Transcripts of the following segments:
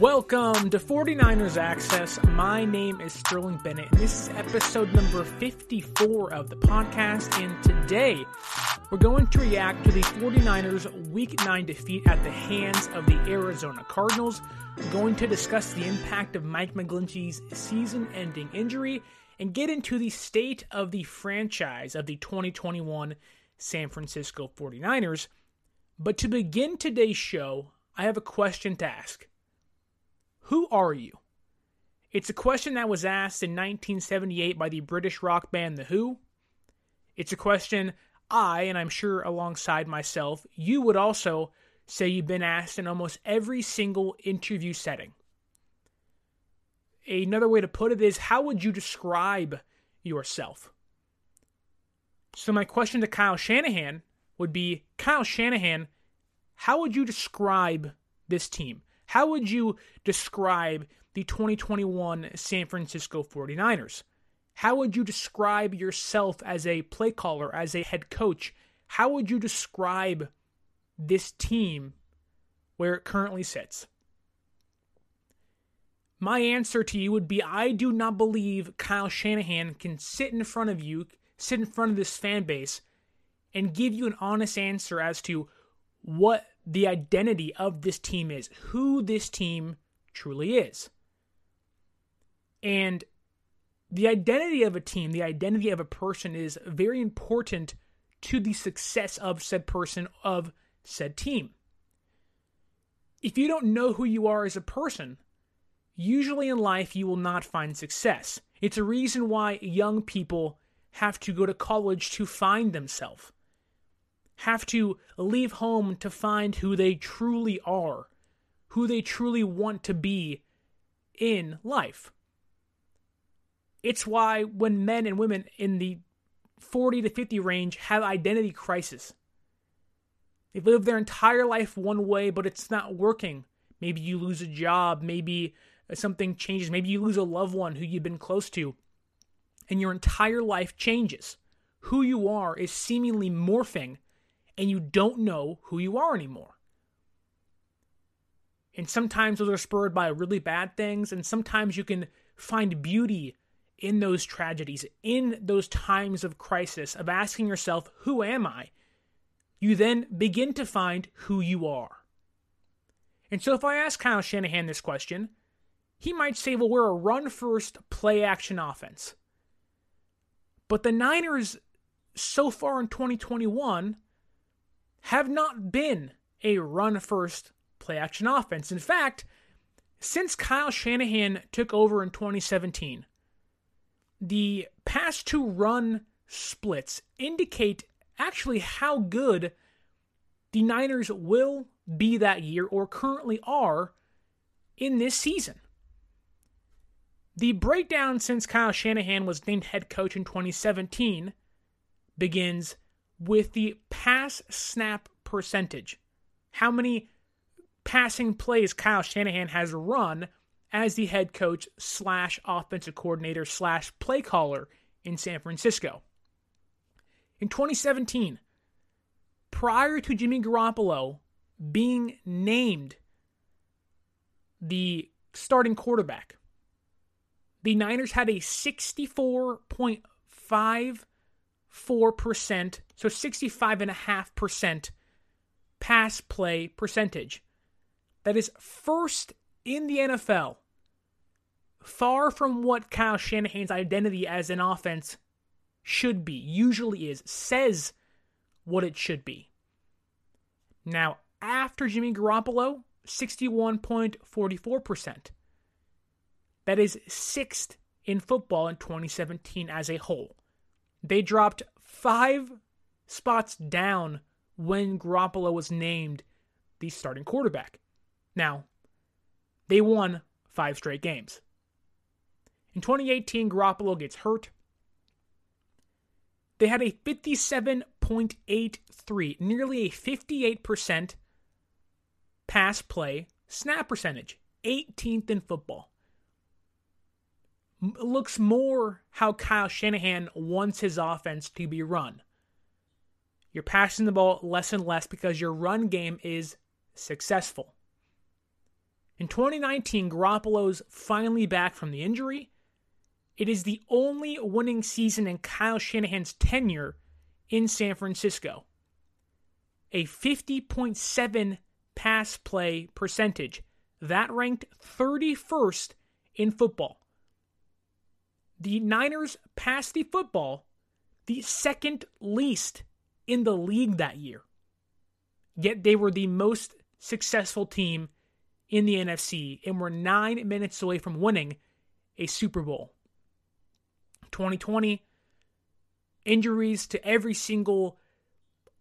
Welcome to 49ers Access. My name is Sterling Bennett, and this is episode number 54 of the podcast. And today, we're going to react to the 49ers Week 9 defeat at the hands of the Arizona Cardinals. We're going to discuss the impact of Mike McGlinchey's season ending injury and get into the state of the franchise of the 2021 San Francisco 49ers. But to begin today's show, I have a question to ask. Who are you? It's a question that was asked in 1978 by the British rock band The Who. It's a question I, and I'm sure alongside myself, you would also say you've been asked in almost every single interview setting. Another way to put it is how would you describe yourself? So, my question to Kyle Shanahan would be Kyle Shanahan, how would you describe this team? How would you describe the 2021 San Francisco 49ers? How would you describe yourself as a play caller, as a head coach? How would you describe this team where it currently sits? My answer to you would be I do not believe Kyle Shanahan can sit in front of you, sit in front of this fan base, and give you an honest answer as to what the identity of this team is, who this team truly is. And the identity of a team, the identity of a person is very important to the success of said person, of said team. If you don't know who you are as a person, usually in life you will not find success. It's a reason why young people have to go to college to find themselves have to leave home to find who they truly are, who they truly want to be in life. It's why when men and women in the 40 to 50 range have identity crisis, they've lived their entire life one way, but it's not working. Maybe you lose a job, maybe uh, something changes, maybe you lose a loved one who you've been close to, and your entire life changes. Who you are is seemingly morphing and you don't know who you are anymore. And sometimes those are spurred by really bad things, and sometimes you can find beauty in those tragedies, in those times of crisis, of asking yourself, Who am I? You then begin to find who you are. And so if I ask Kyle Shanahan this question, he might say, Well, we're a run first, play action offense. But the Niners, so far in 2021, have not been a run first play action offense. In fact, since Kyle Shanahan took over in 2017, the pass to run splits indicate actually how good the Niners will be that year or currently are in this season. The breakdown since Kyle Shanahan was named head coach in 2017 begins with the pass snap percentage. How many passing plays Kyle Shanahan has run as the head coach slash offensive coordinator slash play caller in San Francisco. In 2017, prior to Jimmy Garoppolo being named the starting quarterback, the Niners had a 64.5 4%, so 65.5% pass play percentage. That is first in the NFL. Far from what Kyle Shanahan's identity as an offense should be, usually is, says what it should be. Now, after Jimmy Garoppolo, 61.44%. That is sixth in football in 2017 as a whole. They dropped five spots down when Garoppolo was named the starting quarterback. Now, they won five straight games. In 2018, Garoppolo gets hurt. They had a 57.83, nearly a 58% pass play snap percentage, 18th in football looks more how Kyle Shanahan wants his offense to be run. You're passing the ball less and less because your run game is successful. In 2019, Garoppolo's finally back from the injury. It is the only winning season in Kyle Shanahan's tenure in San Francisco. A 50.7 pass play percentage. That ranked 31st in football. The Niners passed the football the second least in the league that year. Yet they were the most successful team in the NFC and were nine minutes away from winning a Super Bowl. 2020, injuries to every single,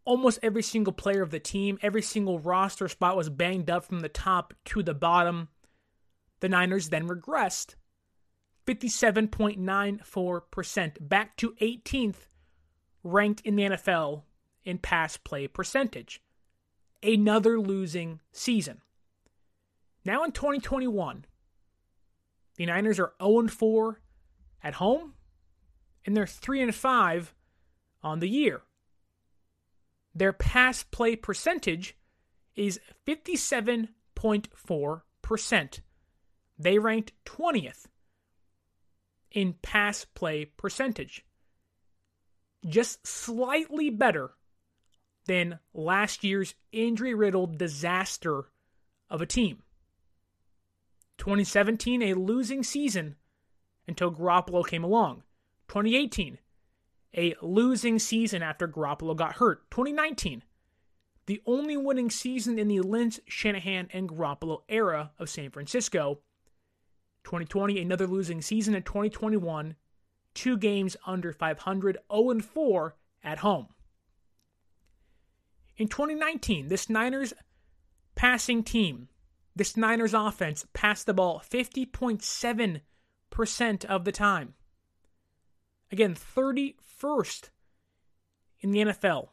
almost every single player of the team, every single roster spot was banged up from the top to the bottom. The Niners then regressed 57.94%, back to 18th ranked in the NFL in pass play percentage. Another losing season. Now in 2021, the Niners are 0 4 at home and they're 3 and 5 on the year. Their pass play percentage is 57.4%. They ranked 20th in pass play percentage just slightly better than last year's injury riddled disaster of a team. 2017, a losing season until Garoppolo came along. 2018, a losing season after Garoppolo got hurt. 2019, the only winning season in the Lynch, Shanahan, and Garoppolo era of San Francisco. 2020, another losing season. In 2021, two games under 500, 0 4 at home. In 2019, this Niners passing team, this Niners offense passed the ball 50.7% of the time. Again, 31st in the NFL.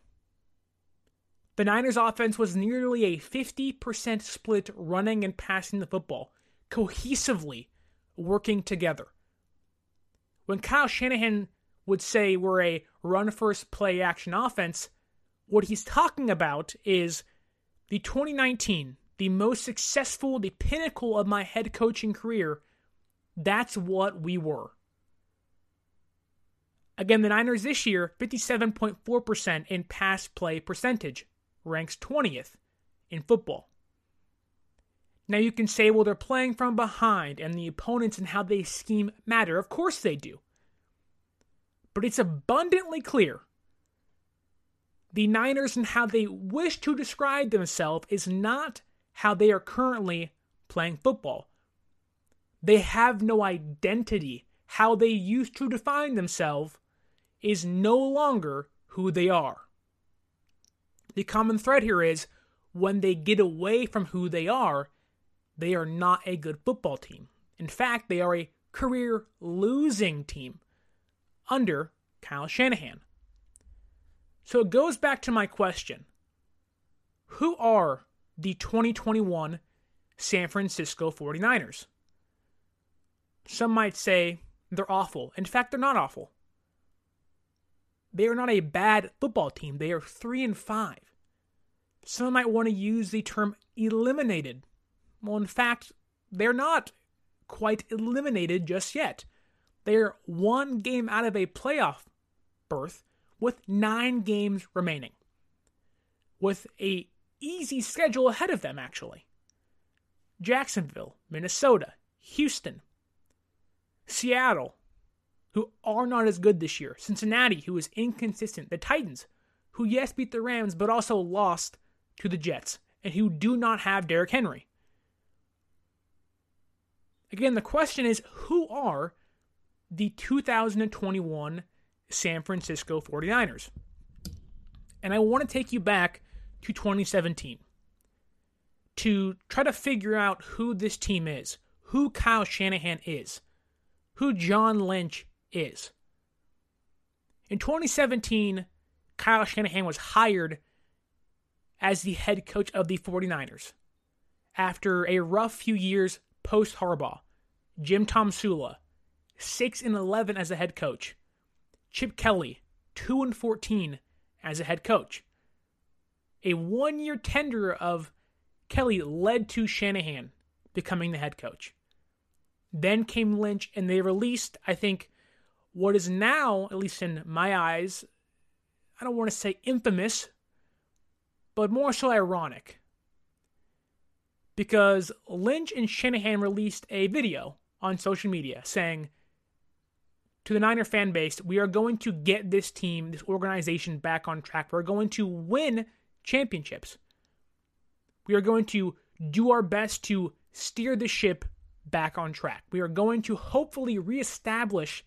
The Niners offense was nearly a 50% split running and passing the football, cohesively working together. When Kyle Shanahan would say we're a run first play action offense, what he's talking about is the 2019, the most successful, the pinnacle of my head coaching career. That's what we were. Again, the Niners this year, 57.4% in pass play percentage, ranks 20th in football. Now you can say, well, they're playing from behind and the opponents and how they scheme matter. Of course they do. But it's abundantly clear the Niners and how they wish to describe themselves is not how they are currently playing football. They have no identity. How they used to define themselves is no longer who they are. The common thread here is when they get away from who they are, they are not a good football team. In fact, they are a career losing team under Kyle Shanahan. So it goes back to my question Who are the 2021 San Francisco 49ers? Some might say they're awful. In fact, they're not awful. They are not a bad football team. They are 3 and 5. Some might want to use the term eliminated well, in fact, they're not quite eliminated just yet. They're one game out of a playoff berth with nine games remaining, with a easy schedule ahead of them, actually. Jacksonville, Minnesota, Houston, Seattle, who are not as good this year, Cincinnati, who is inconsistent, the Titans, who yes beat the Rams but also lost to the Jets, and who do not have Derrick Henry. Again, the question is who are the 2021 San Francisco 49ers? And I want to take you back to 2017 to try to figure out who this team is, who Kyle Shanahan is, who John Lynch is. In 2017, Kyle Shanahan was hired as the head coach of the 49ers after a rough few years post Harbaugh. Jim Tomsula, 6 and 11 as a head coach. Chip Kelly, 2 and 14 as a head coach. A one year tender of Kelly led to Shanahan becoming the head coach. Then came Lynch, and they released, I think, what is now, at least in my eyes, I don't want to say infamous, but more so ironic. Because Lynch and Shanahan released a video on social media saying to the Niner fan base, we are going to get this team, this organization back on track. We're going to win championships. We are going to do our best to steer the ship back on track. We are going to hopefully reestablish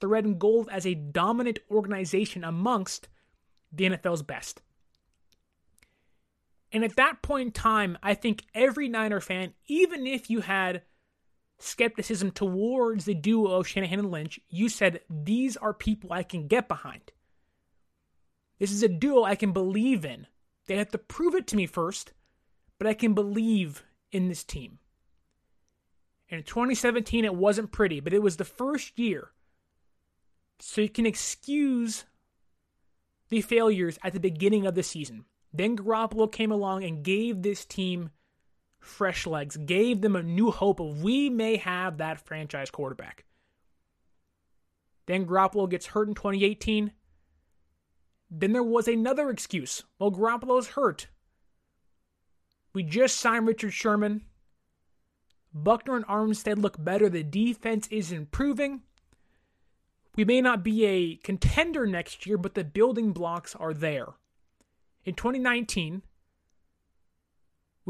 the red and gold as a dominant organization amongst the NFL's best. And at that point in time, I think every Niner fan, even if you had skepticism towards the duo of Shanahan and Lynch, you said, These are people I can get behind. This is a duo I can believe in. They have to prove it to me first, but I can believe in this team. And in 2017, it wasn't pretty, but it was the first year. So you can excuse the failures at the beginning of the season. Then Garoppolo came along and gave this team fresh legs, gave them a new hope of we may have that franchise quarterback. Then Garoppolo gets hurt in 2018. Then there was another excuse. Well, Garoppolo's hurt. We just signed Richard Sherman. Buckner and Armstead look better. The defense is improving. We may not be a contender next year, but the building blocks are there. In 2019,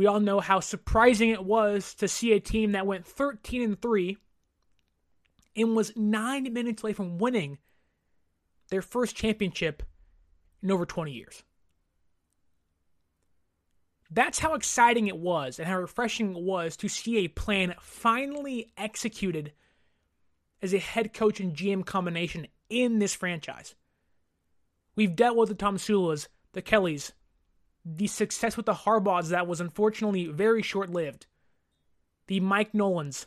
we all know how surprising it was to see a team that went 13 and 3 and was 9 minutes away from winning their first championship in over 20 years. That's how exciting it was and how refreshing it was to see a plan finally executed as a head coach and GM combination in this franchise. We've dealt with the Tomsulas, the Kellys, the success with the Harbaughs that was unfortunately very short lived, the Mike Nolans,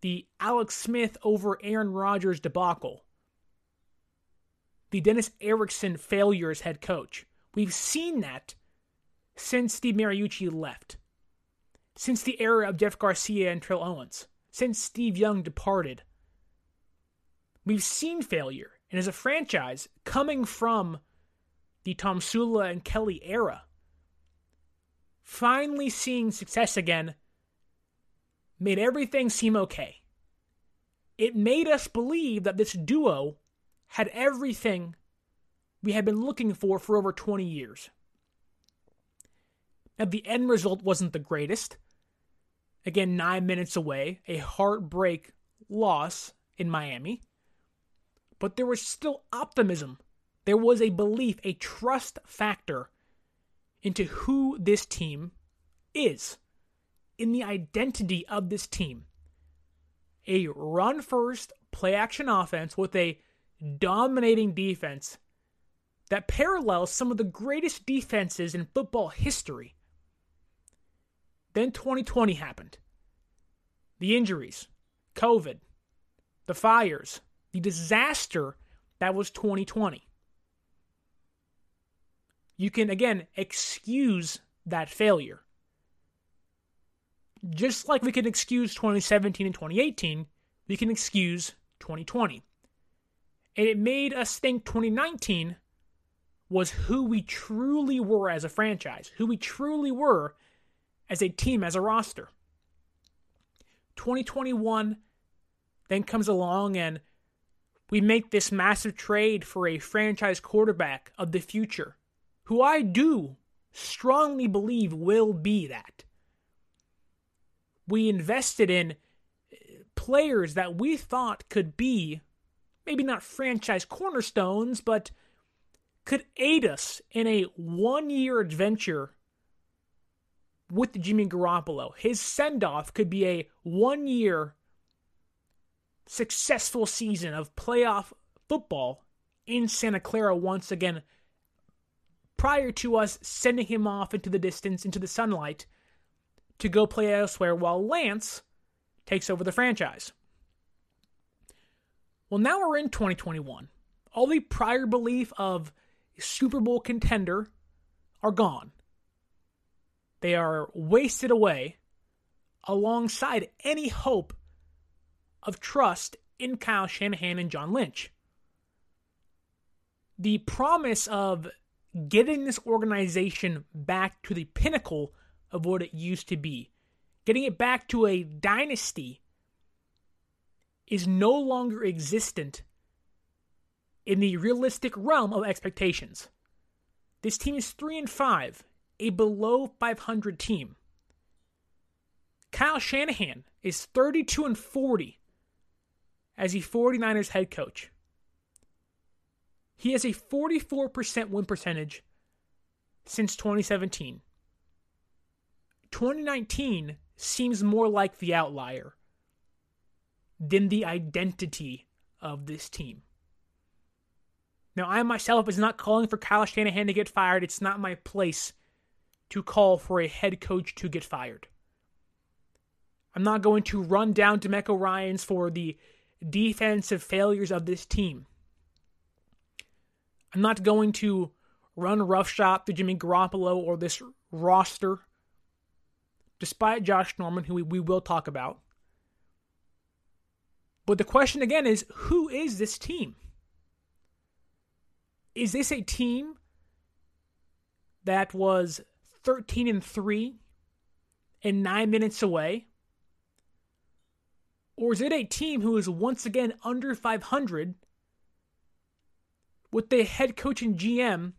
the Alex Smith over Aaron Rodgers debacle, the Dennis Erickson failure as head coach. We've seen that since Steve Mariucci left, since the era of Jeff Garcia and Terrell Owens, since Steve Young departed. We've seen failure, and as a franchise, coming from the Tomsula and Kelly era, finally seeing success again made everything seem okay. It made us believe that this duo had everything we had been looking for for over 20 years. Now, the end result wasn't the greatest. Again, nine minutes away, a heartbreak loss in Miami. But there was still optimism. There was a belief, a trust factor into who this team is, in the identity of this team. A run first, play action offense with a dominating defense that parallels some of the greatest defenses in football history. Then 2020 happened. The injuries, COVID, the fires, the disaster that was 2020. You can, again, excuse that failure. Just like we can excuse 2017 and 2018, we can excuse 2020. And it made us think 2019 was who we truly were as a franchise, who we truly were as a team, as a roster. 2021 then comes along and we make this massive trade for a franchise quarterback of the future, who I do strongly believe will be that. We invested in players that we thought could be maybe not franchise cornerstones, but could aid us in a one year adventure with Jimmy Garoppolo. His send off could be a one year successful season of playoff football in Santa Clara once again, prior to us sending him off into the distance, into the sunlight, to go play elsewhere while Lance takes over the franchise. Well, now we're in 2021. All the prior belief of Super Bowl contender are gone. They are wasted away alongside any hope of trust in Kyle Shanahan and John Lynch. The promise of getting this organization back to the pinnacle of what it used to be, getting it back to a dynasty, is no longer existent in the realistic realm of expectations. This team is 3 and 5, a below 500 team. Kyle Shanahan is 32 and 40 as the 49ers head coach. He has a 44% win percentage since 2017. 2019 seems more like the outlier than the identity of this team. Now, I myself is not calling for Kyle Shanahan to get fired. It's not my place to call for a head coach to get fired. I'm not going to run down DeMeco Ryans for the defensive failures of this team. I'm not going to run roughshod through Jimmy Garoppolo or this roster, despite Josh Norman, who we, we will talk about. But the question again is who is this team? Is this a team that was 13 and 3 and 9 minutes away? Or is it a team who is once again under 500 with the head coach and GM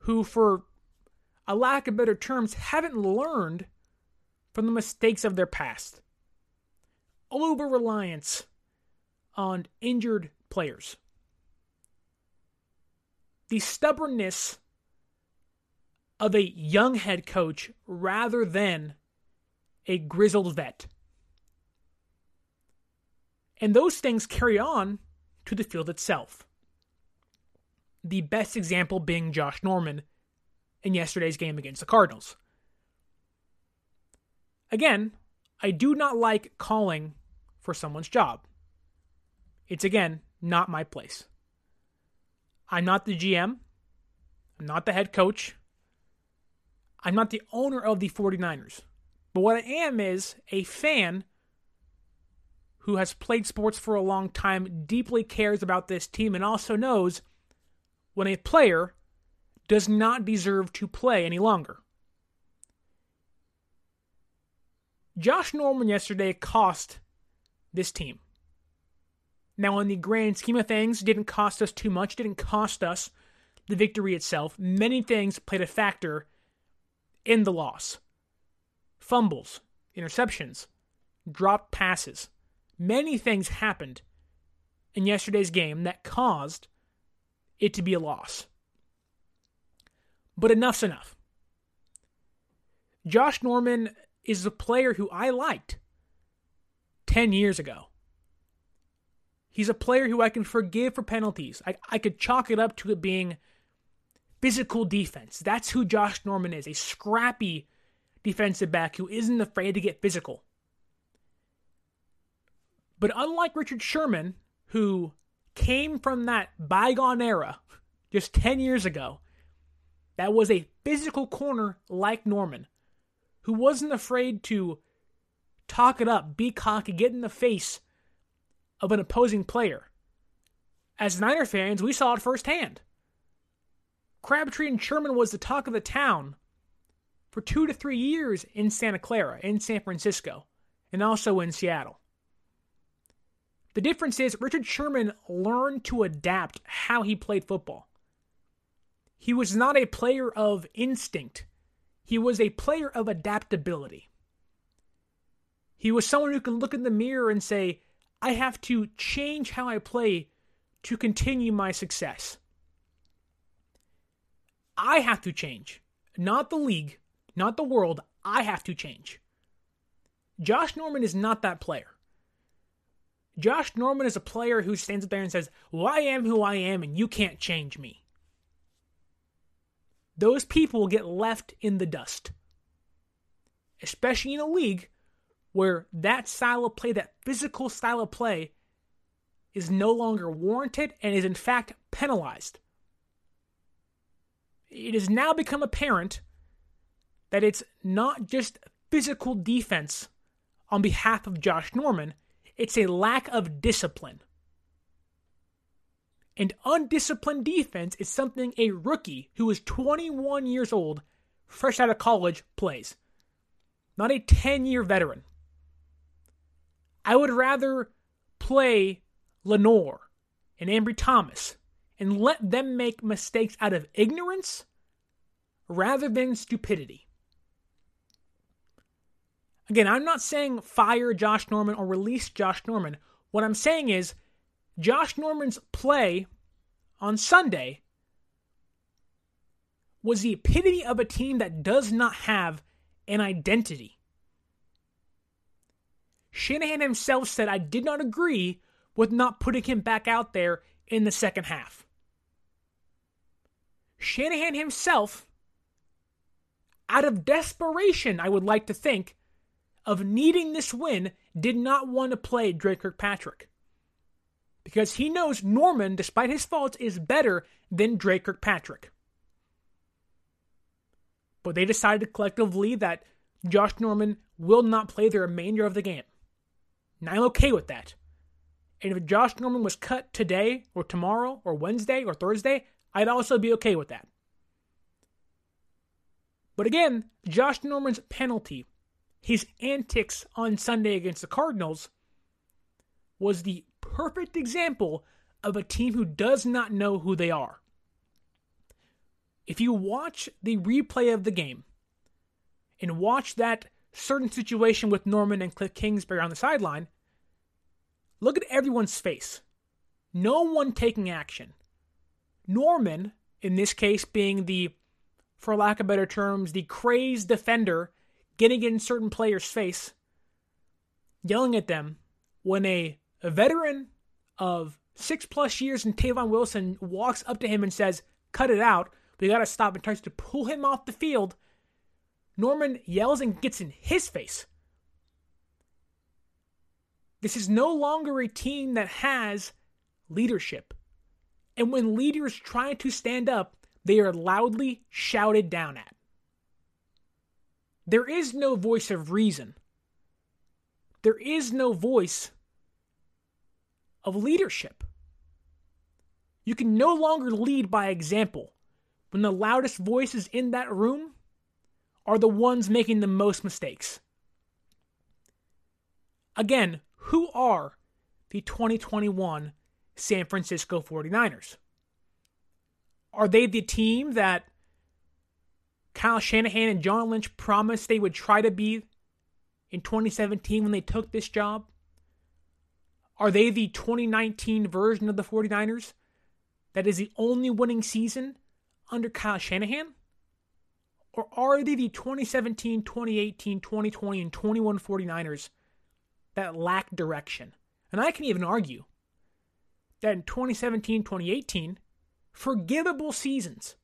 who, for a lack of better terms, haven't learned from the mistakes of their past? Over reliance on injured players. The stubbornness of a young head coach rather than a grizzled vet. And those things carry on to the field itself. The best example being Josh Norman in yesterday's game against the Cardinals. Again, I do not like calling for someone's job. It's again not my place. I'm not the GM. I'm not the head coach. I'm not the owner of the 49ers. But what I am is a fan who has played sports for a long time, deeply cares about this team, and also knows when a player does not deserve to play any longer. Josh Norman yesterday cost this team. Now, in the grand scheme of things, didn't cost us too much, didn't cost us the victory itself. Many things played a factor in the loss fumbles, interceptions, dropped passes. Many things happened in yesterday's game that caused it to be a loss. But enough's enough. Josh Norman is a player who I liked 10 years ago. He's a player who I can forgive for penalties. I, I could chalk it up to it being physical defense. That's who Josh Norman is a scrappy defensive back who isn't afraid to get physical. But unlike Richard Sherman, who came from that bygone era just 10 years ago, that was a physical corner like Norman, who wasn't afraid to talk it up, be cocky, get in the face of an opposing player. As Niner fans, we saw it firsthand. Crabtree and Sherman was the talk of the town for two to three years in Santa Clara, in San Francisco, and also in Seattle. The difference is Richard Sherman learned to adapt how he played football. He was not a player of instinct, he was a player of adaptability. He was someone who can look in the mirror and say, I have to change how I play to continue my success. I have to change. Not the league, not the world. I have to change. Josh Norman is not that player. Josh Norman is a player who stands up there and says, Well, I am who I am and you can't change me. Those people get left in the dust. Especially in a league where that style of play, that physical style of play, is no longer warranted and is in fact penalized it has now become apparent that it's not just physical defense on behalf of Josh Norman, it's a lack of discipline. And undisciplined defense is something a rookie who is 21 years old, fresh out of college, plays. Not a 10 year veteran. I would rather play Lenoir and Ambry Thomas and let them make mistakes out of ignorance rather than stupidity. Again, I'm not saying fire Josh Norman or release Josh Norman. What I'm saying is Josh Norman's play on Sunday was the epitome of a team that does not have an identity. Shanahan himself said, I did not agree with not putting him back out there in the second half. Shanahan himself, out of desperation, I would like to think, of needing this win, did not want to play Dre Kirkpatrick. Because he knows Norman, despite his faults, is better than Dre Kirkpatrick. But they decided collectively that Josh Norman will not play the remainder of the game. Now I'm okay with that. And if Josh Norman was cut today or tomorrow or Wednesday or Thursday, I'd also be okay with that. But again, Josh Norman's penalty his antics on Sunday against the Cardinals was the perfect example of a team who does not know who they are. If you watch the replay of the game and watch that certain situation with Norman and Cliff Kingsbury on the sideline, look at everyone's face. No one taking action. Norman, in this case, being the, for lack of better terms, the crazed defender getting in certain players' face, yelling at them when a, a veteran of six plus years in Tavon Wilson walks up to him and says, Cut it out. We got to stop and tries to pull him off the field. Norman yells and gets in his face. This is no longer a team that has leadership. And when leaders try to stand up, they are loudly shouted down at. There is no voice of reason. There is no voice of leadership. You can no longer lead by example when the loudest voices in that room are the ones making the most mistakes. Again, who are the 2021 San Francisco 49ers? Are they the team that Kyle Shanahan and John Lynch promised they would try to be in 2017 when they took this job? Are they the 2019 version of the 49ers that is the only winning season under Kyle Shanahan? Or are they the 2017, 2018, 2020, and 21 49ers that lack direction? And I can even argue that in 2017, 2018, forgivable seasons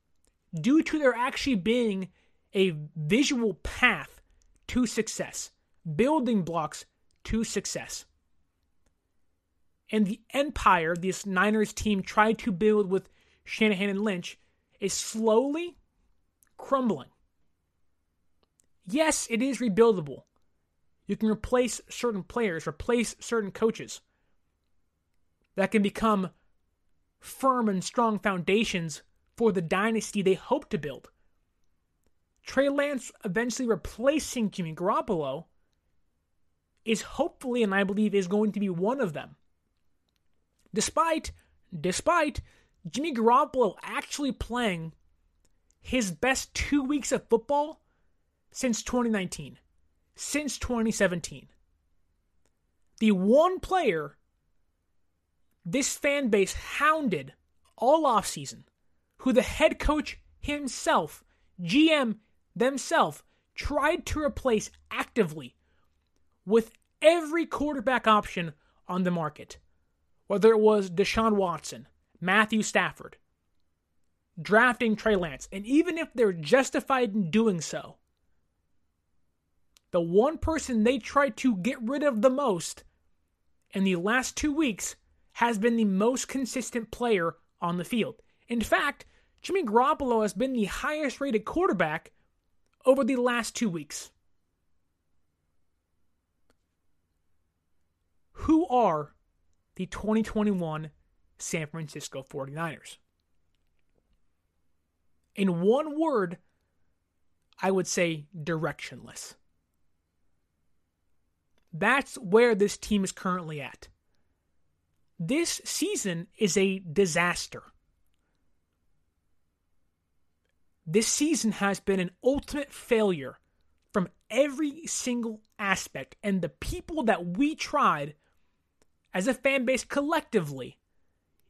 due to there actually being a visual path to success, building blocks to success. And the empire this Niners team tried to build with Shanahan and Lynch is slowly crumbling. Yes, it is rebuildable. You can replace certain players, replace certain coaches that can become firm and strong foundations for the dynasty they hope to build. Trey Lance eventually replacing Jimmy Garoppolo is hopefully, and I believe, is going to be one of them. Despite, despite Jimmy Garoppolo actually playing his best two weeks of football since 2019, since 2017. The one player this fan base hounded all offseason who the head coach himself, GM themselves, tried to replace actively with every quarterback option on the market, whether it was Deshaun Watson, Matthew Stafford, drafting Trey Lance, and even if they're justified in doing so, the one person they tried to get rid of the most in the last two weeks has been the most consistent player on the field. In fact, Jimmy Garoppolo has been the highest rated quarterback over the last two weeks. Who are the 2021 San Francisco 49ers? In one word, I would say directionless. That's where this team is currently at. This season is a disaster. This season has been an ultimate failure from every single aspect, and the people that we tried as a fan base collectively,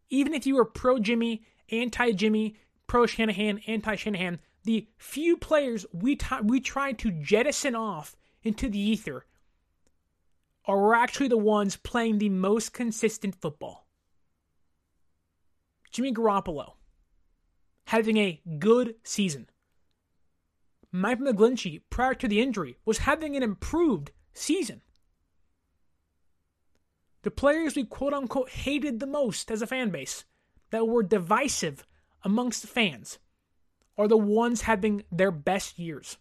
even if you were pro Jimmy, anti Jimmy, pro Shanahan, anti Shanahan, the few players we t- we tried to jettison off into the ether are actually the ones playing the most consistent football. Jimmy Garoppolo having a good season. Mike McGlinchey, prior to the injury, was having an improved season. The players we quote unquote hated the most as a fan base, that were divisive amongst fans, are the ones having their best years.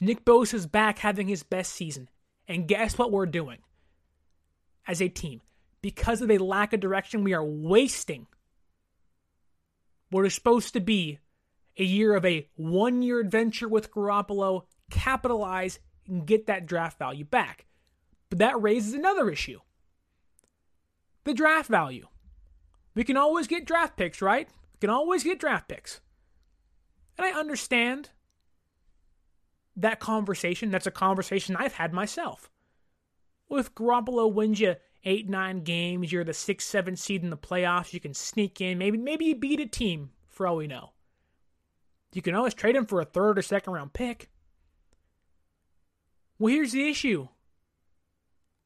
Nick Bosa is back having his best season. And guess what we're doing as a team? Because of a lack of direction, we are wasting what is supposed to be a year of a one year adventure with Garoppolo, capitalize and get that draft value back. But that raises another issue the draft value. We can always get draft picks, right? We can always get draft picks. And I understand that conversation. That's a conversation I've had myself. With Garoppolo wins you eight, nine games, you're the six, seven seed in the playoffs, you can sneak in, maybe maybe you beat a team for all we know. You can always trade him for a third or second round pick. Well, here's the issue.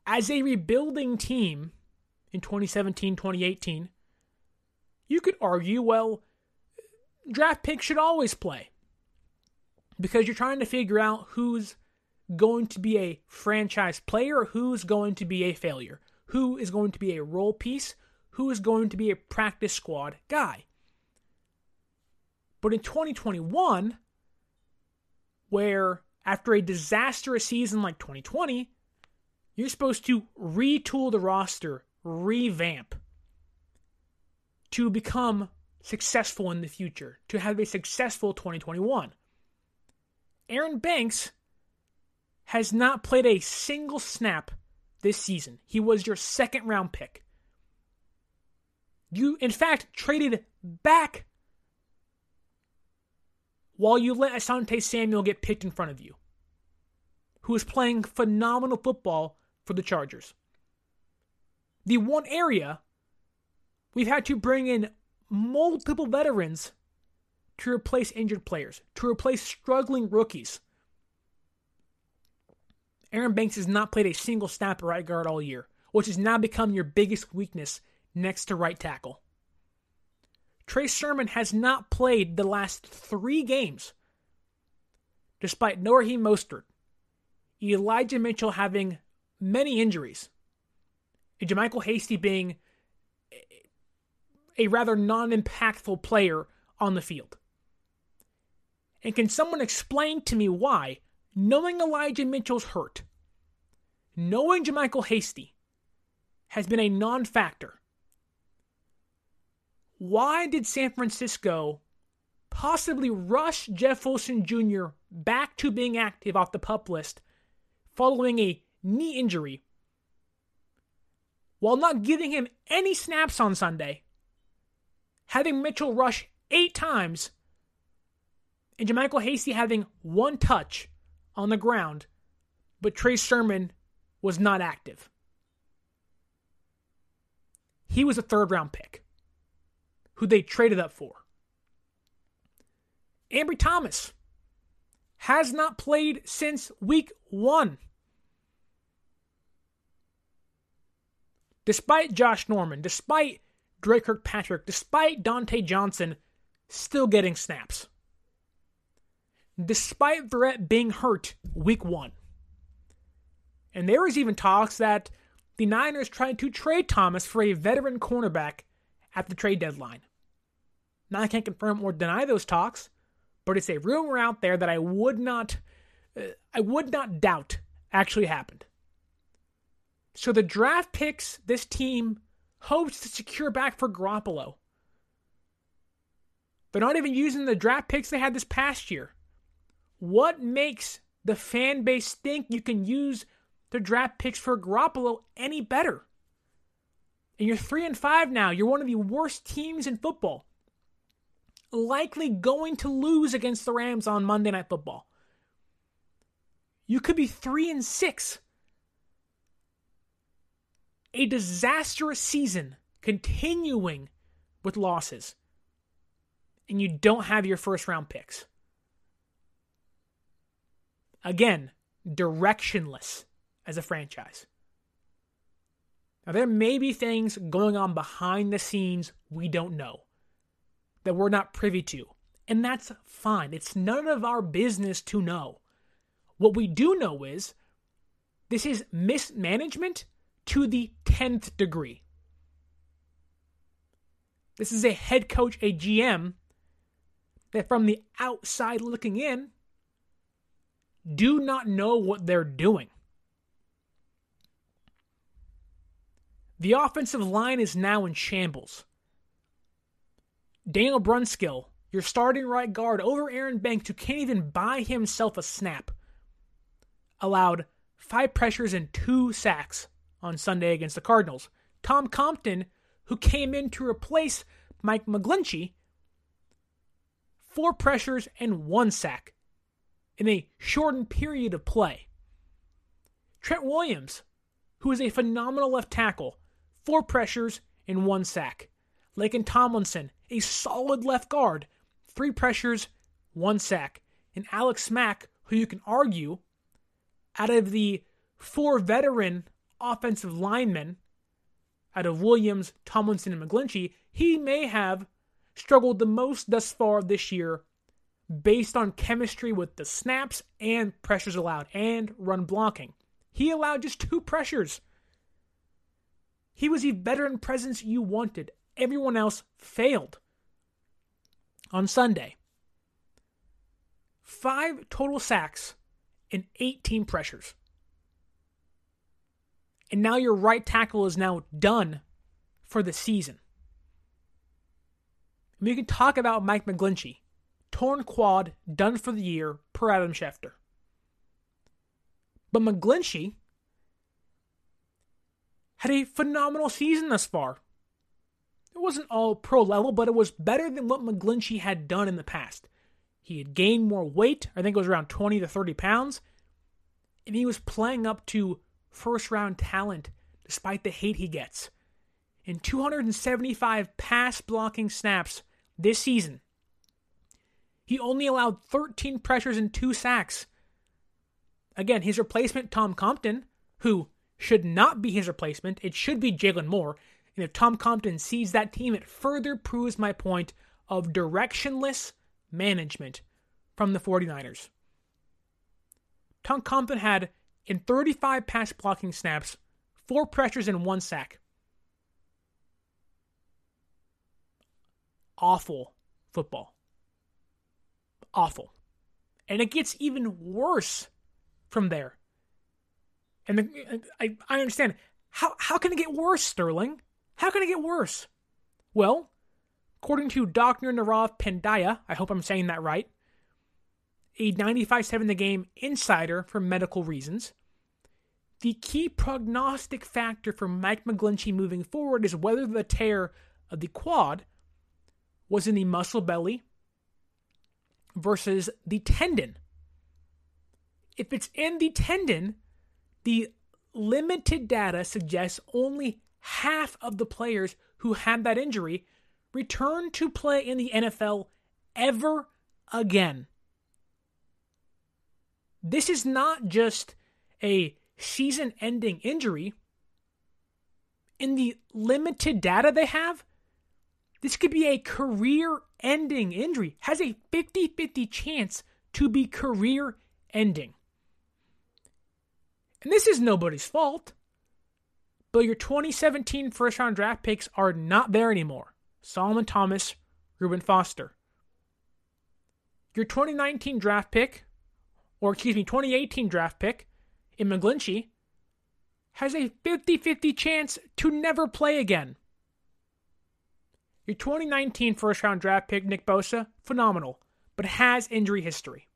As a rebuilding team in 2017, 2018, you could argue, well, draft picks should always play because you're trying to figure out who's going to be a franchise player, or who's going to be a failure, who is going to be a role piece, who is going to be a practice squad guy. But in 2021, where after a disastrous season like 2020, you're supposed to retool the roster, revamp to become successful in the future, to have a successful 2021. Aaron Banks has not played a single snap this season. He was your second round pick. You, in fact, traded back while you let Asante Samuel get picked in front of you, who is playing phenomenal football for the Chargers. The one area we've had to bring in multiple veterans to replace injured players, to replace struggling rookies. Aaron Banks has not played a single snap at right guard all year, which has now become your biggest weakness next to right tackle. Trey Sermon has not played the last three games, despite no Raheem Mostert, Elijah Mitchell having many injuries, and JaMycal Hasty being a rather non impactful player on the field. And can someone explain to me why, knowing Elijah Mitchell's hurt, knowing JaMycal Hasty has been a non factor, why did San Francisco possibly rush Jeff Wilson Jr. back to being active off the pup list following a knee injury while not giving him any snaps on Sunday, having Mitchell rush eight times and JaMycal Hasty having one touch on the ground, but Trey Sermon was not active. He was a third round pick who they traded up for. Ambry Thomas has not played since week one. Despite Josh Norman, despite Dre Kirkpatrick, despite Dontae Johnson still getting snaps despite Verrett being hurt week one. And there was even talks that the Niners tried to trade Thomas for a veteran cornerback at the trade deadline. Now, I can't confirm or deny those talks, but it's a rumor out there that I would not, uh, I would not doubt actually happened. So the draft picks this team hopes to secure back for Garoppolo. They're not even using the draft picks they had this past year. What makes the fan base think you can use the draft picks for Garoppolo any better? And you're three and five now. You're one of the worst teams in football. Likely going to lose against the Rams on Monday Night Football. You could be three and six. A disastrous season continuing with losses. And you don't have your first round picks. Again, directionless as a franchise. Now, there may be things going on behind the scenes we don't know, that we're not privy to. And that's fine. It's none of our business to know. What we do know is this is mismanagement to the 10th degree. This is a head coach, a GM, that from the outside looking in, do not know what they're doing. The offensive line is now in shambles. Daniel Brunskill, your starting right guard, over Aaron Banks, who can't even buy himself a snap, allowed five pressures and two sacks on Sunday against the Cardinals. Tom Compton, who came in to replace Mike McGlinchey, four pressures and one sack in a shortened period of play. Trent Williams, who is a phenomenal left tackle, four pressures, and one sack. Laken Tomlinson, a solid left guard, three pressures, one sack. And Alex Mack, who you can argue, out of the four veteran offensive linemen, out of Williams, Tomlinson, and McGlinchey, he may have struggled the most thus far this year based on chemistry with the snaps and pressures allowed and run blocking. He allowed just two pressures he was the veteran presence you wanted. Everyone else failed. On Sunday, five total sacks and 18 pressures. And now your right tackle is now done for the season. We can talk about Mike McGlinchey, torn quad, done for the year, per Adam Schefter. But McGlinchey had a phenomenal season thus far. It wasn't all pro level, but it was better than what McGlinchey had done in the past. He had gained more weight, I think it was around 20 to 30 pounds, and he was playing up to first round talent despite the hate he gets. In 275 pass blocking snaps this season, he only allowed 13 pressures and two sacks. Again, his replacement, Tom Compton, who should not be his replacement. It should be Jaylon Moore. And if Tom Compton sees that team, it further proves my point of directionless management from the 49ers. Tom Compton had, in 35 pass blocking snaps, four pressures and one sack. Awful football. Awful. And it gets even worse from there. And the, I, I understand. How, how can it get worse, Sterling? How can it get worse? Well, according to Dr. Narav Pandya, I hope I'm saying that right, a 95.7 the game insider for medical reasons, the key prognostic factor for Mike McGlinchey moving forward is whether the tear of the quad was in the muscle belly versus the tendon. If it's in the tendon, the limited data suggests only half of the players who had that injury return to play in the NFL ever again. This is not just a season ending injury. In the limited data they have, this could be a career ending injury, has a 50 50 chance to be career ending. And this is nobody's fault. But your 2017 first round draft picks are not there anymore. Solomon Thomas, Reuben Foster. Your 2019 draft pick, or excuse me, 2018 draft pick in McGlinchey, has a 50 50 chance to never play again. Your 2019 first round draft pick, Nick Bosa, phenomenal, but has injury history.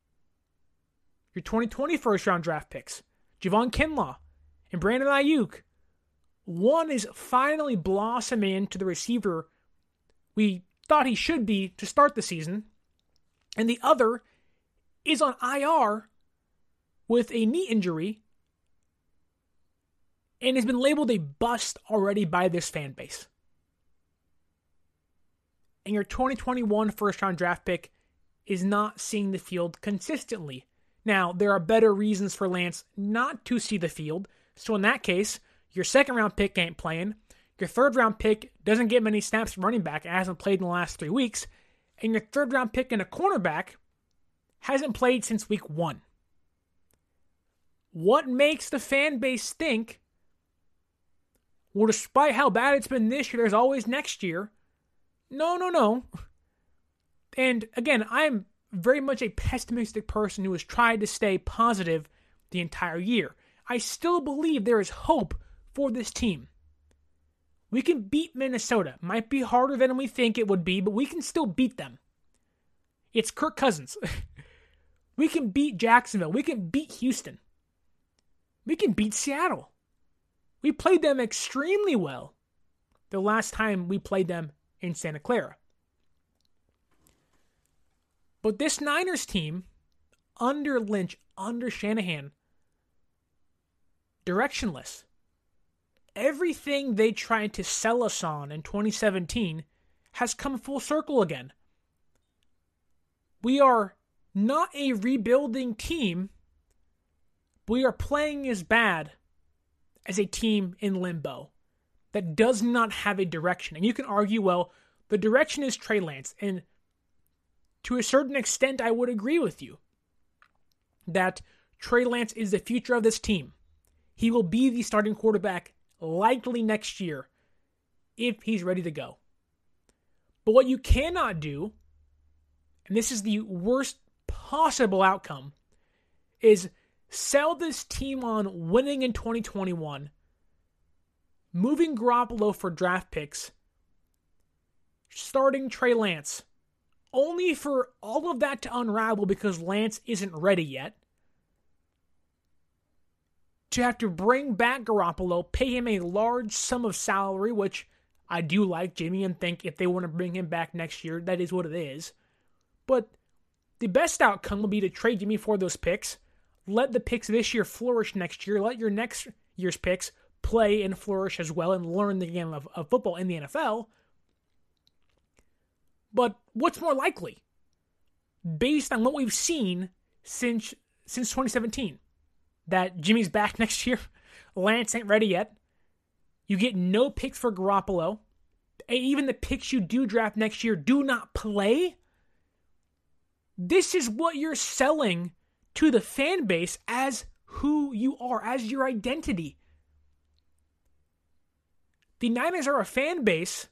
Your 2020 first round draft picks, Javon Kinlaw and Brandon Aiyuk. One is finally blossoming into the receiver we thought he should be to start the season, and the other is on IR with a knee injury and has been labeled a bust already by this fan base and your 2021 first round draft pick is not seeing the field consistently. Now, there are better reasons for Lance not to see the field. So, in that case, your second round pick ain't playing. Your third round pick doesn't get many snaps running back, hasn't played in the last three weeks. And your third round pick in a cornerback hasn't played since week one. What makes the fan base think, well, despite how bad it's been this year, there's always next year? No, no, no. And again, I'm very much a pessimistic person who has tried to stay positive the entire year. I still believe there is hope for this team. We can beat Minnesota. Might be harder than we think it would be, but we can still beat them. It's Kirk Cousins. we can beat Jacksonville. We can beat Houston. We can beat Seattle. We played them extremely well the last time we played them in Santa Clara. But this Niners team, under Lynch, under Shanahan, directionless. Everything they tried to sell us on in 2017 has come full circle again. We are not a rebuilding team. We are playing as bad as a team in limbo that does not have a direction. And you can argue, well, the direction is Trey Lance. And to a certain extent, I would agree with you that Trey Lance is the future of this team. He will be the starting quarterback likely next year if he's ready to go. But what you cannot do, and this is the worst possible outcome, is sell this team on winning in 2021 moving Garoppolo for draft picks, starting Trey Lance, only for all of that to unravel because Lance isn't ready yet. To have to bring back Garoppolo, pay him a large sum of salary, which I do like Jimmy and think if they want to bring him back next year, that is what it is. But the best outcome will be to trade Jimmy for those picks. Let the picks this year flourish next year. Let your next year's picks play and flourish as well and learn the game of, of football in the NFL. But what's more likely? Based on what we've seen since since 2017, that Jimmy's back next year, Lance ain't ready yet. You get no picks for Garoppolo. Even the picks you do draft next year do not play. This is what you're selling to the fan base as who you are, as your identity. The Niners are a fan base,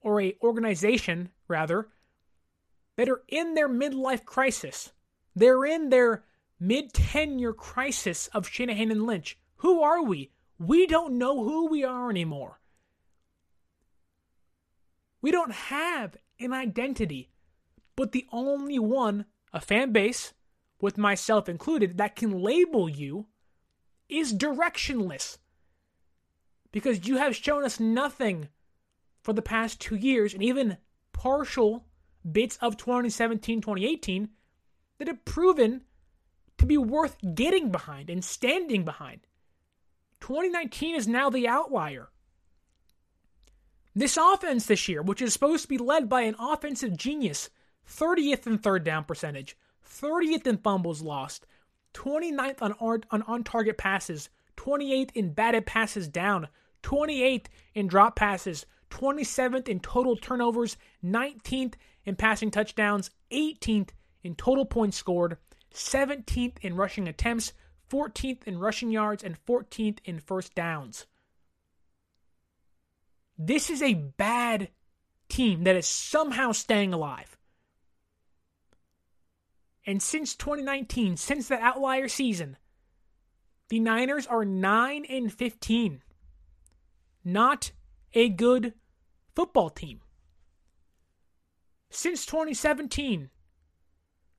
or a organization, rather, that are in their midlife crisis. They're in their mid tenure crisis of Shanahan and Lynch. Who are we? We don't know who we are anymore. We don't have an identity, but the only one, a fan base, with myself included, that can label you is directionless because you have shown us nothing for the past two years and even partial bits of 2017 2018 that have proven to be worth getting behind and standing behind. 2019 is now the outlier. This offense this year, which is supposed to be led by an offensive genius, 30th in third down percentage, 30th in fumbles lost, 29th on on, on target passes, 28th in batted passes down, 28th in drop passes, 27th in total turnovers, 19th in passing touchdowns, 18th in total points scored, 17th in rushing attempts, 14th in rushing yards, and 14th in first downs. This is a bad team that is somehow staying alive. And since 2019, since that outlier season, The Niners are 9 and 15. Not a good football team. Since 2017,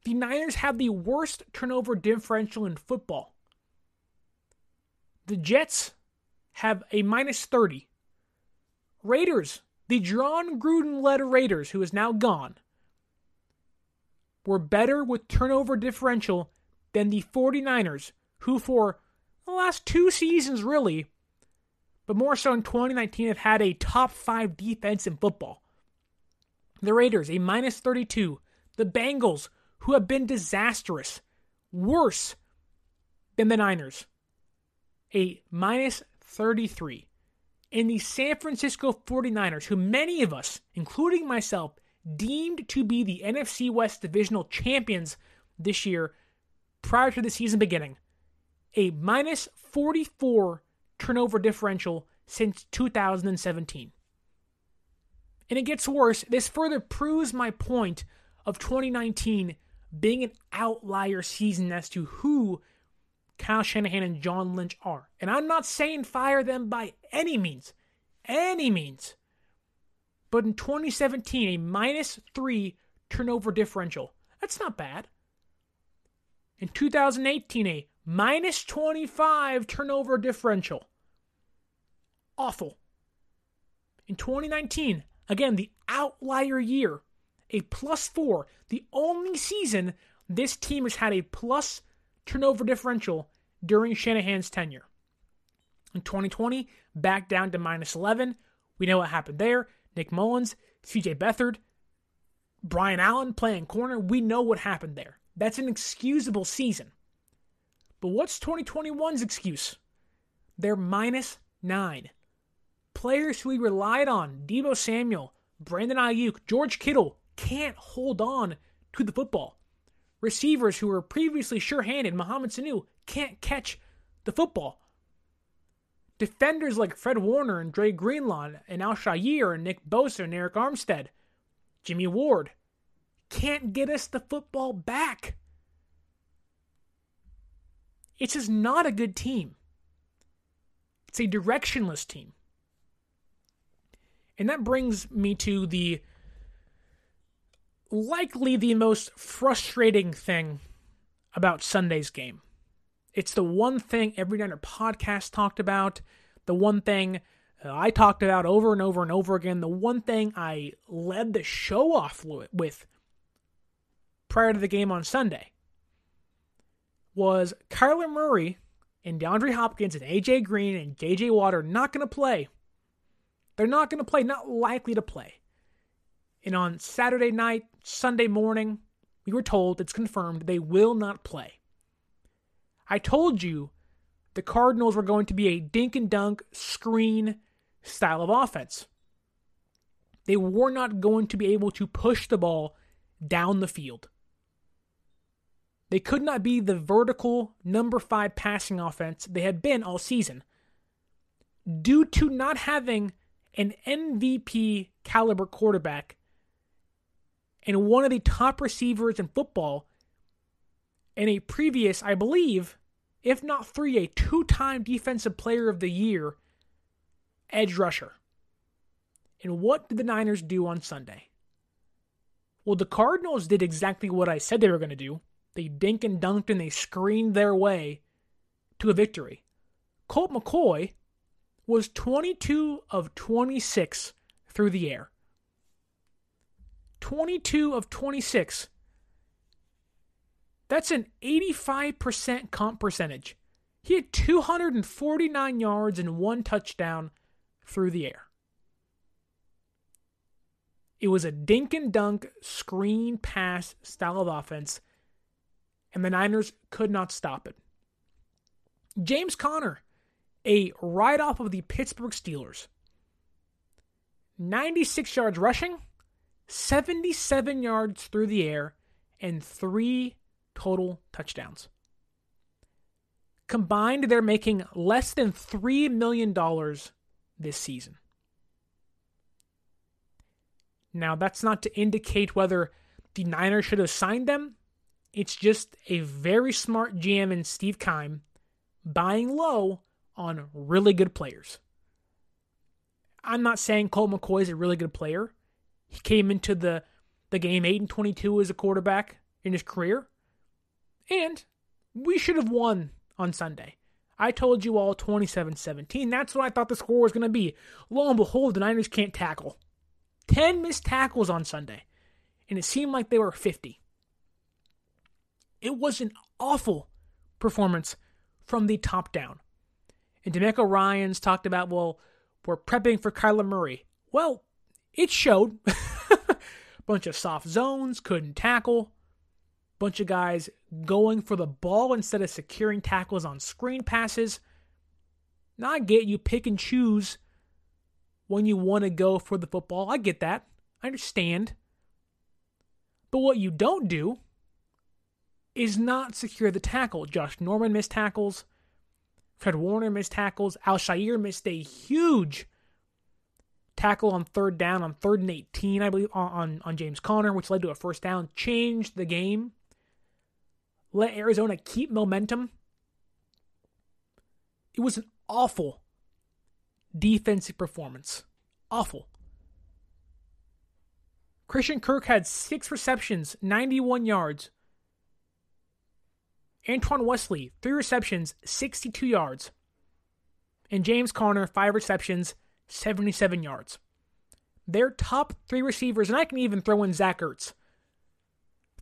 the Niners have the worst turnover differential in football. The Jets have a minus 30. Raiders, the Jon Gruden led Raiders, who is now gone, were better with turnover differential than the 49ers, who for the last two seasons really, but more so in 2019, have had a top five defense in football. The Raiders, a minus 32. The Bengals, who have been disastrous, worse than the Niners, a minus 33. And the San Francisco 49ers, who many of us, including myself, deemed to be the NFC West divisional champions this year prior to the season beginning, a minus 44 turnover differential since 2017. And it gets worse. This further proves my point of 2019 being an outlier season as to who Kyle Shanahan and John Lynch are. And I'm not saying fire them by any means. Any means. But in 2017, a minus three turnover differential. That's not bad. In 2018, a minus 25 turnover differential. Awful. In 2019, again, the outlier year, a plus four, the only season this team has had a plus turnover differential during Shanahan's tenure. In 2020, back down to minus 11. We know what happened there. Nick Mullens, CJ Beathard, Brian Allen playing corner. We know what happened there. That's an excusable season. But what's 2021's excuse? They're minus nine. Players who we relied on, Deebo Samuel, Brandon Aiyuk, George Kittle, can't hold on to the football. Receivers who were previously sure handed, Mohamed Sanu, can't catch the football. Defenders like Fred Warner and Dre Greenlaw and Al Shaair and Nick Bosa and Arik Armstead, Jimmy Ward, can't get us the football back. It's just not a good team. It's a directionless team. And that brings me to the likely the most frustrating thing about Sunday's game. It's the one thing every Niner podcast talked about, the one thing uh, I talked about over and over and over again, the one thing I led the show off with prior to the game on Sunday was Kyler Murray and DeAndre Hopkins and AJ Green and JJ Watt are not going to play. They're not going to play, not likely to play. And on Saturday night, Sunday morning, we were told it's confirmed they will not play. I told you the Cardinals were going to be a dink and dunk screen style of offense. They were not going to be able to push the ball down the field. They could not be the vertical number five passing offense they had been all season. Due to not having an MVP caliber quarterback and one of the top receivers in football, and a previous, I believe, if not three, a two time defensive player of the year edge rusher. And what did the Niners do on Sunday? Well, the Cardinals did exactly what I said they were going to do. They dink and dunked and they screened their way to a victory. Colt McCoy was 22 of 26 through the air. 22 of 26. That's an 85% comp percentage. He had 249 yards and one touchdown through the air. It was a dink and dunk screen pass style of offense and the Niners could not stop it. James Conner, a write off of the Pittsburgh Steelers. 96 yards rushing, 77 yards through the air, and three total touchdowns. Combined, they're making less than $3 million this season. Now, that's not to indicate whether the Niners should have signed them it's just a very smart GM in Steve Keim buying low on really good players. I'm not saying Colt McCoy is a really good player. He came into the, the game 8 and 22 as a quarterback in his career. And we should have won on Sunday. I told you all 27 17. That's what I thought the score was going to be. Lo and behold, the Niners can't tackle. 10 missed tackles on Sunday, and it seemed like they were 50. It was an awful performance from the top down. And DeMeco Ryans talked about, well, we're prepping for Kyler Murray. Well, it showed. Bunch of soft zones, couldn't tackle. Bunch of guys going for the ball instead of securing tackles on screen passes. Now I get you pick and choose when you want to go for the football. I get that. I understand. But what you don't do is not secure the tackle. Josh Norman missed tackles. Fred Warner missed tackles. Al-Shaair missed a huge tackle on third down on third and 18, I believe, on, on James Conner, which led to a first down. Changed the game. Let Arizona keep momentum. It was an awful defensive performance. Awful. Christian Kirk had six receptions, 91 yards. Antoine Wesley, three receptions, 62 yards. And James Conner, five receptions, 77 yards. Their top three receivers, and I can even throw in Zach Ertz.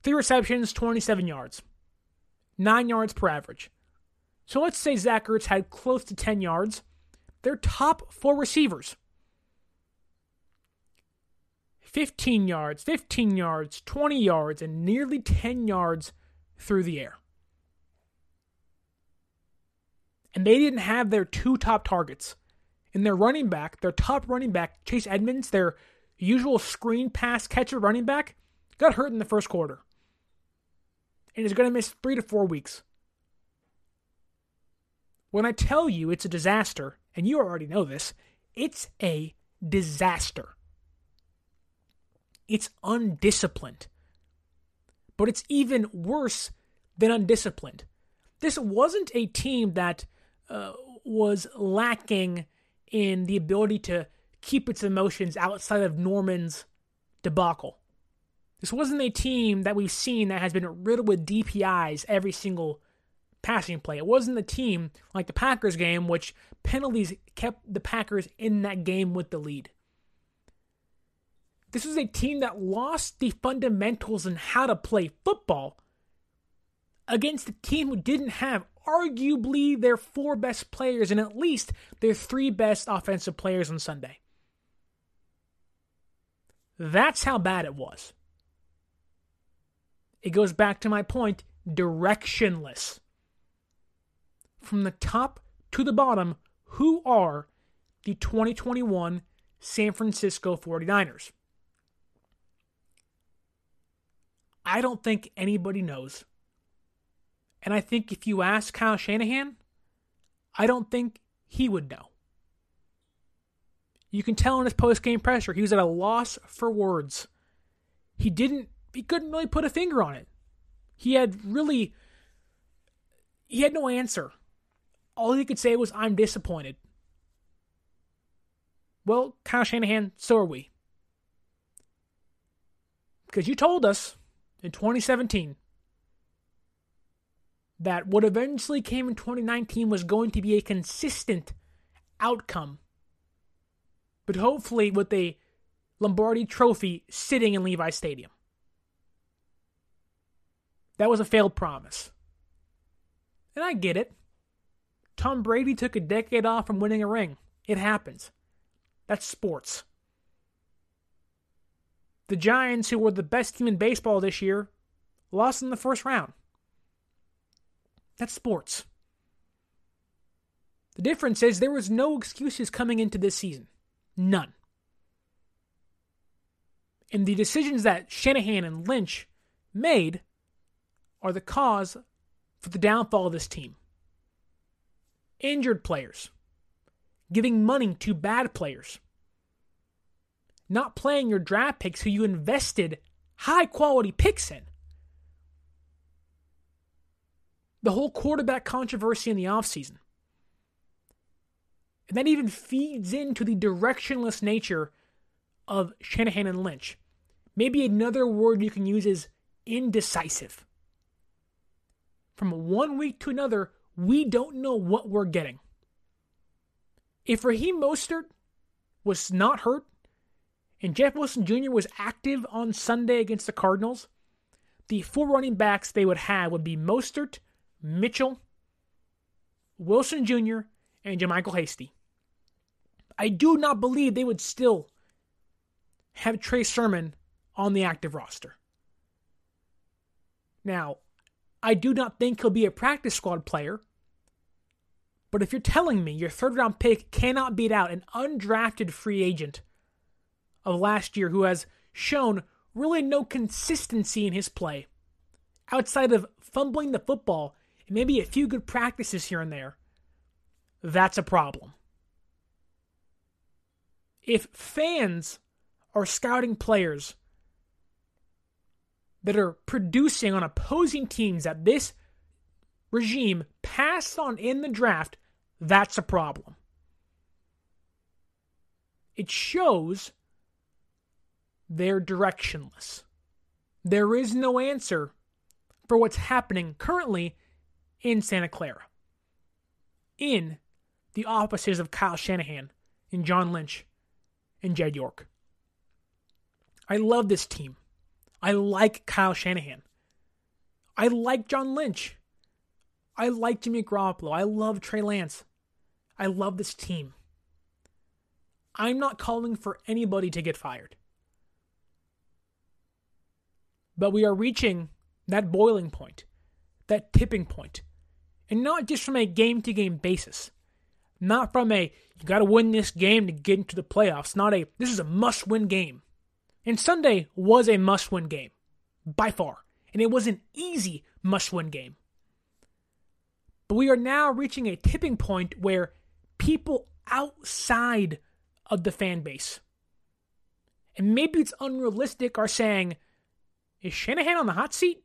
Three receptions, 27 yards. Nine yards per average. So let's say Zach Ertz had close to 10 yards. Their top four receivers 15 yards, 15 yards, 20 yards, and nearly 10 yards through the air. And they didn't have their two top targets. In their running back, their top running back, Chase Edmonds, their usual screen pass catcher running back, got hurt in the first quarter and is going to miss three to four weeks. When I tell you it's a disaster, and you already know this, it's a disaster. It's undisciplined. But it's even worse than undisciplined. This wasn't a team that uh, was lacking in the ability to keep its emotions outside of Norman's debacle. This wasn't a team that we've seen that has been riddled with DPIs every single passing play. It wasn't a team like the Packers game, which penalties kept the Packers in that game with the lead. This was a team that lost the fundamentals in how to play football against a team who didn't have arguably their four best players and at least their three best offensive players on Sunday. That's how bad it was. It goes back to my point directionless. From the top to the bottom, who are the 2021 San Francisco 49ers? I don't think anybody knows. And I think if you ask Kyle Shanahan, I don't think he would know. You can tell in his post game pressure he was at a loss for words. He didn't he couldn't really put a finger on it. He had really he had no answer. All he could say was I'm disappointed. Well, Kyle Shanahan, so are we. Because you told us in 2017 that what eventually came in 2019 was going to be a consistent outcome. But hopefully with a Lombardi trophy sitting in Levi Stadium. That was a failed promise. And I get it. Tom Brady took a decade off from winning a ring. It happens. That's sports. The Giants, who were the best team in baseball this year, lost in the first round. That's sports. The difference is there was no excuses coming into this season. None. And the decisions that Shanahan and Lynch made are the cause for the downfall of this team. Injured players, giving money to bad players, not playing your draft picks who you invested high quality picks in. The whole quarterback controversy in the offseason. And that even feeds into the directionless nature of Shanahan and Lynch. Maybe another word you can use is indecisive. From one week to another, we don't know what we're getting. If Raheem Mostert was not hurt and Jeff Wilson Jr. was active on Sunday against the Cardinals, the four running backs they would have would be Mostert, Mitchell, Wilson Jr., and JaMycal Hasty. I do not believe they would still have Trey Sermon on the active roster. Now, I do not think he'll be a practice squad player, but if you're telling me your third round pick cannot beat out an undrafted free agent of last year who has shown really no consistency in his play outside of fumbling the football maybe a few good practices here and there, that's a problem if fans are scouting players that are producing on opposing teams that this regime passed on in the draft, that's a problem. It shows they're directionless. There is no answer for what's happening currently in Santa Clara. In the offices of Kyle Shanahan and John Lynch and Jed York. I love this team. I like Kyle Shanahan. I like John Lynch. I like Jimmy Garoppolo. I love Trey Lance. I love this team. I'm not calling for anybody to get fired. But we are reaching that boiling point, that tipping point, and not just from a game to game basis. Not from a you got to win this game to get into the playoffs. Not a this is a must win game. And Sunday was a must win game by far. And it was an easy must win game. But we are now reaching a tipping point where people outside of the fan base, and maybe it's unrealistic, are saying, Is Shanahan on the hot seat?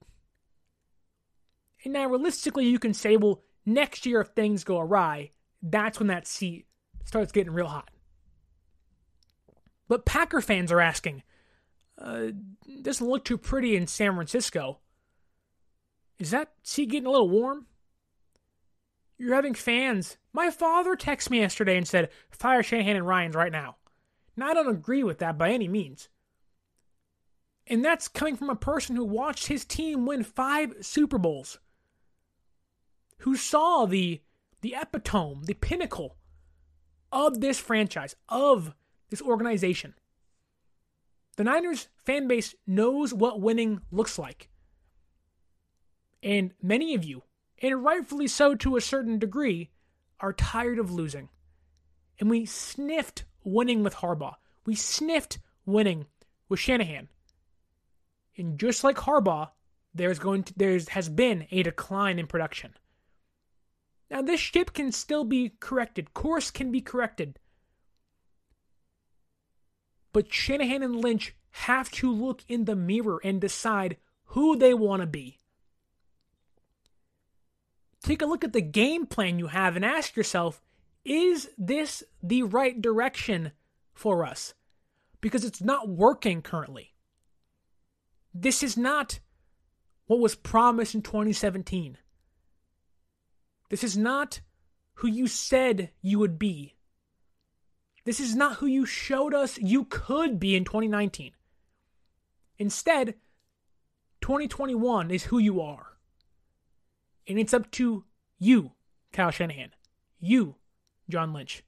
And now, realistically, you can say, well, next year, if things go awry, that's when that seat starts getting real hot. But Packer fans are asking, uh, doesn't look too pretty in San Francisco. Is that seat getting a little warm? You're having fans. My father texted me yesterday and said, fire Shanahan and Ryans right now. Now, I don't agree with that by any means. And that's coming from a person who watched his team win five Super Bowls, who saw the the epitome, the pinnacle of this franchise, of this organization. The Niners fan base knows what winning looks like. And many of you, and rightfully so to a certain degree, are tired of losing. And we sniffed winning with Harbaugh. We sniffed winning with Shanahan. And just like Harbaugh, there's going to there has been a decline in production. Now, this ship can still be corrected, course can be corrected. But Shanahan and Lynch have to look in the mirror and decide who they want to be. Take a look at the game plan you have and ask yourself is this the right direction for us? Because it's not working currently. This is not what was promised in 2017. This is not who you said you would be. This is not who you showed us you could be in 2019. Instead, 2021 is who you are. And it's up to you, Kyle Shanahan, you, John Lynch,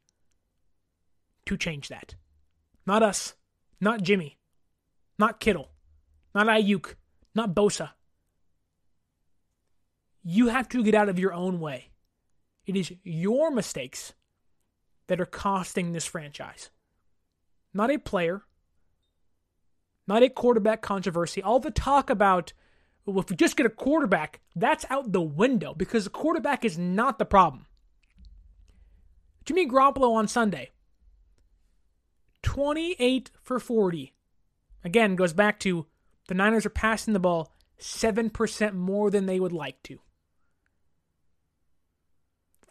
to change that. Not us, not Jimmy, not Kittle, not Aiyuk, not Bosa. You have to get out of your own way. It is your mistakes that are costing this franchise. Not a player, not a quarterback controversy. All the talk about, well, if we just get a quarterback, that's out the window because the quarterback is not the problem. Jimmy Garoppolo on Sunday, 28 for 40. Again, goes back to the Niners are passing the ball 7% more than they would like to.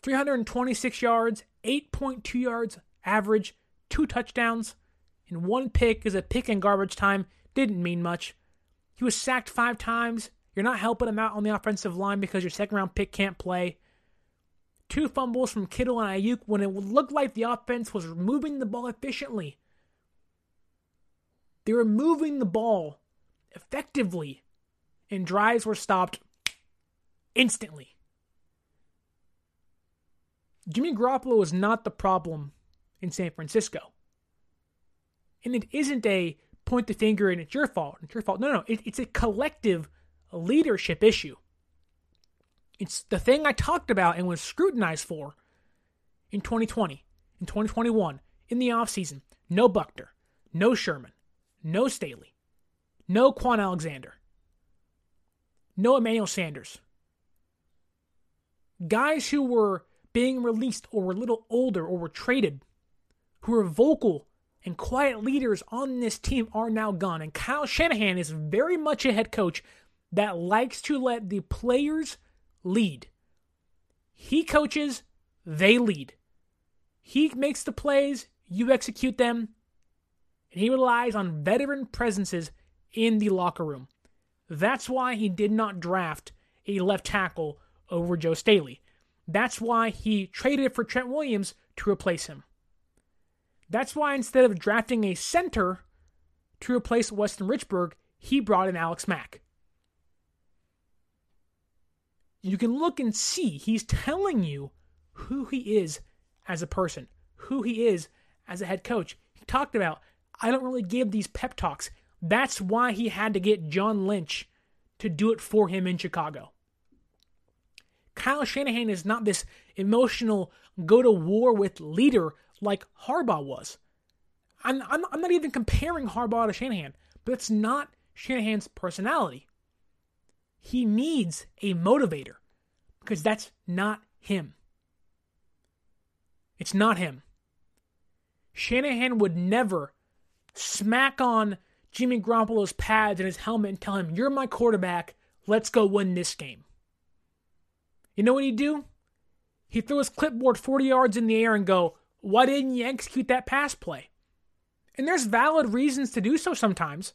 326 yards, 8.2 yards average, two touchdowns, and one pick is a pick in garbage time. Didn't mean much. He was sacked five times. You're not helping him out on the offensive line because your second round pick can't play. Two fumbles from Kittle and Aiyuk when it looked like the offense was moving the ball efficiently. They were moving the ball effectively, and drives were stopped instantly. Jimmy Garoppolo is not the problem in San Francisco. And it isn't a point the finger and it's your fault. It's your fault. No, no, it, it's a collective leadership issue. It's the thing I talked about and was scrutinized for in 2020, in 2021, in the offseason. No Buckner, no Sherman, no Staley, no Kwon Alexander, no Emmanuel Sanders. Guys who were being released or were a little older or were traded, who were vocal and quiet leaders on this team are now gone. And Kyle Shanahan is very much a head coach that likes to let the players lead. He coaches, they lead. He makes the plays, you execute them, and he relies on veteran presences in the locker room. That's why he did not draft a left tackle over Joe Staley. That's why he traded for Trent Williams to replace him. That's why instead of drafting a center to replace Weston Richburg, he brought in Alex Mack. You can look and see he's telling you who he is as a person, who he is as a head coach. He talked about, I don't really give these pep talks. That's why he had to get John Lynch to do it for him in Chicago. Kyle Shanahan is not this emotional, go to war with leader like Harbaugh was. I'm, I'm, I'm not even comparing Harbaugh to Shanahan, but it's not Shanahan's personality. He needs a motivator because that's not him. It's not him. Shanahan would never smack on Jimmy Garoppolo's pads and his helmet and tell him, You're my quarterback. Let's go win this game. You know what he'd do? He'd throw his clipboard 40 yards in the air and go, Why didn't you execute that pass play? And there's valid reasons to do so sometimes.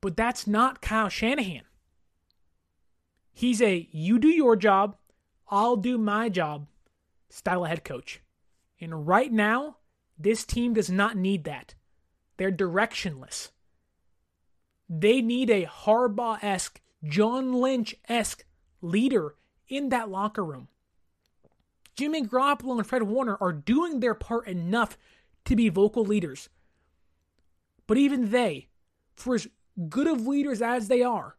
But that's not Kyle Shanahan. He's a you do your job, I'll do my job style of head coach. And right now, this team does not need that. They're directionless. They need a Harbaugh esque, John Lynch esque leader in that locker room. Jimmy Garoppolo and Fred Warner are doing their part enough to be vocal leaders. But even they, for as good of leaders as they are,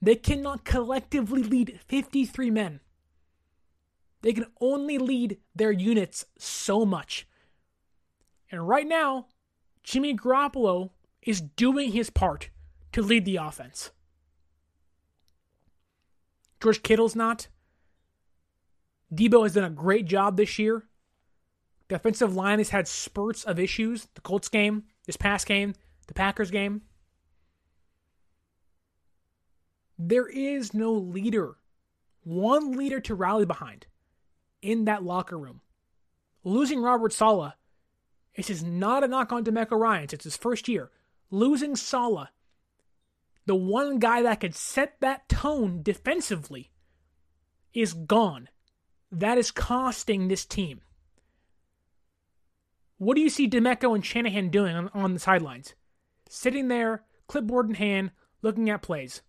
they cannot collectively lead 53 men. They can only lead their units so much. And right now, Jimmy Garoppolo is doing his part to lead the offense. George Kittle's not. Deebo has done a great job this year. The offensive line has had spurts of issues. The Colts game, this past game, the Packers game. There is no leader, one leader to rally behind in that locker room. Losing Robert Saleh, this is not a knock on DeMeco Ryans. It's his first year. Losing Saleh, the one guy that could set that tone defensively, is gone. That is costing this team. What do you see DeMeco and Shanahan doing on, on the sidelines? Sitting there, clipboard in hand, looking at plays.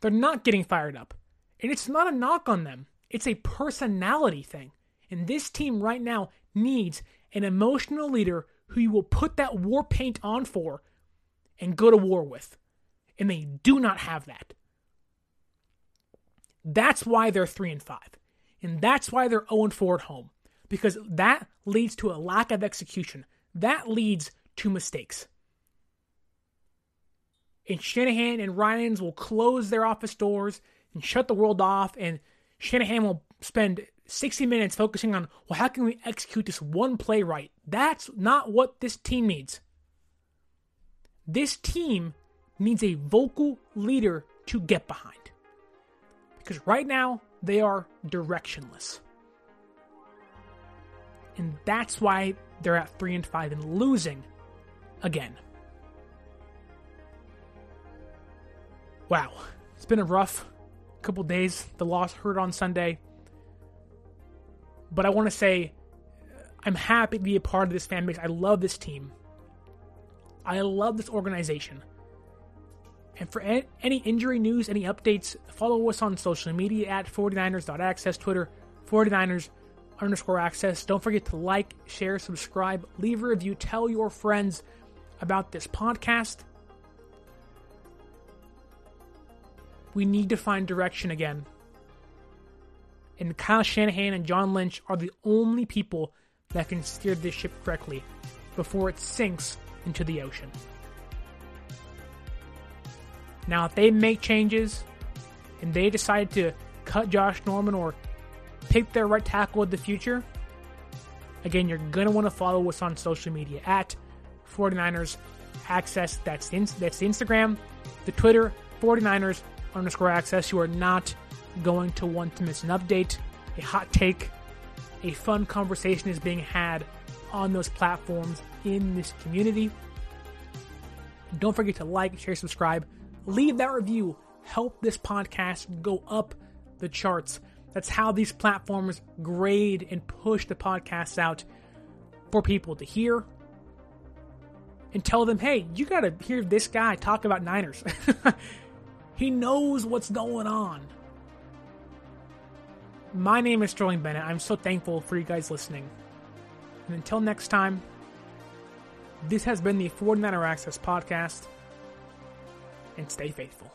They're not getting fired up. And it's not a knock on them, it's a personality thing. And this team right now needs an emotional leader who you will put that war paint on for and go to war with. And they do not have that. That's why they're 3 and 5. And that's why they're 0 and 4 at home. Because that leads to a lack of execution. That leads to mistakes and Shanahan and Ryans will close their office doors and shut the world off, and Shanahan will spend 60 minutes focusing on, well, how can we execute this one play right? That's not what this team needs. This team needs a vocal leader to get behind. Because right now, they are directionless. And that's why they're at 3 and 5 and losing again. Wow. It's been a rough couple days. The loss hurt on Sunday. But I want to say uh, I'm happy to be a part of this fan base. I love this team. I love this organization. And for any injury news, any updates, follow us on social media at 49ers.access, Twitter, 49ers underscore access. Don't forget to like, share, subscribe, leave a review, tell your friends about this podcast. We need to find direction again. And Kyle Shanahan and John Lynch are the only people that can steer this ship correctly before it sinks into the ocean. Now, if they make changes and they decide to cut Josh Norman or pick their right tackle of the future, again, you're going to want to follow us on social media at 49ers Access. That's the, that's the Instagram, the Twitter, 49ers underscore access. You are not going to want to miss an update, a hot take, a fun conversation is being had on those platforms in this community. Don't forget to like, share, subscribe, leave that review, help this podcast go up the charts. That's how these platforms grade and push the podcasts out for people to hear and tell them, hey, you got to hear this guy talk about Niners. he knows what's going on. My name is Sterling Bennett. I'm so thankful for you guys listening. And until next time, this has been the 49er Access Podcast, and stay faithful.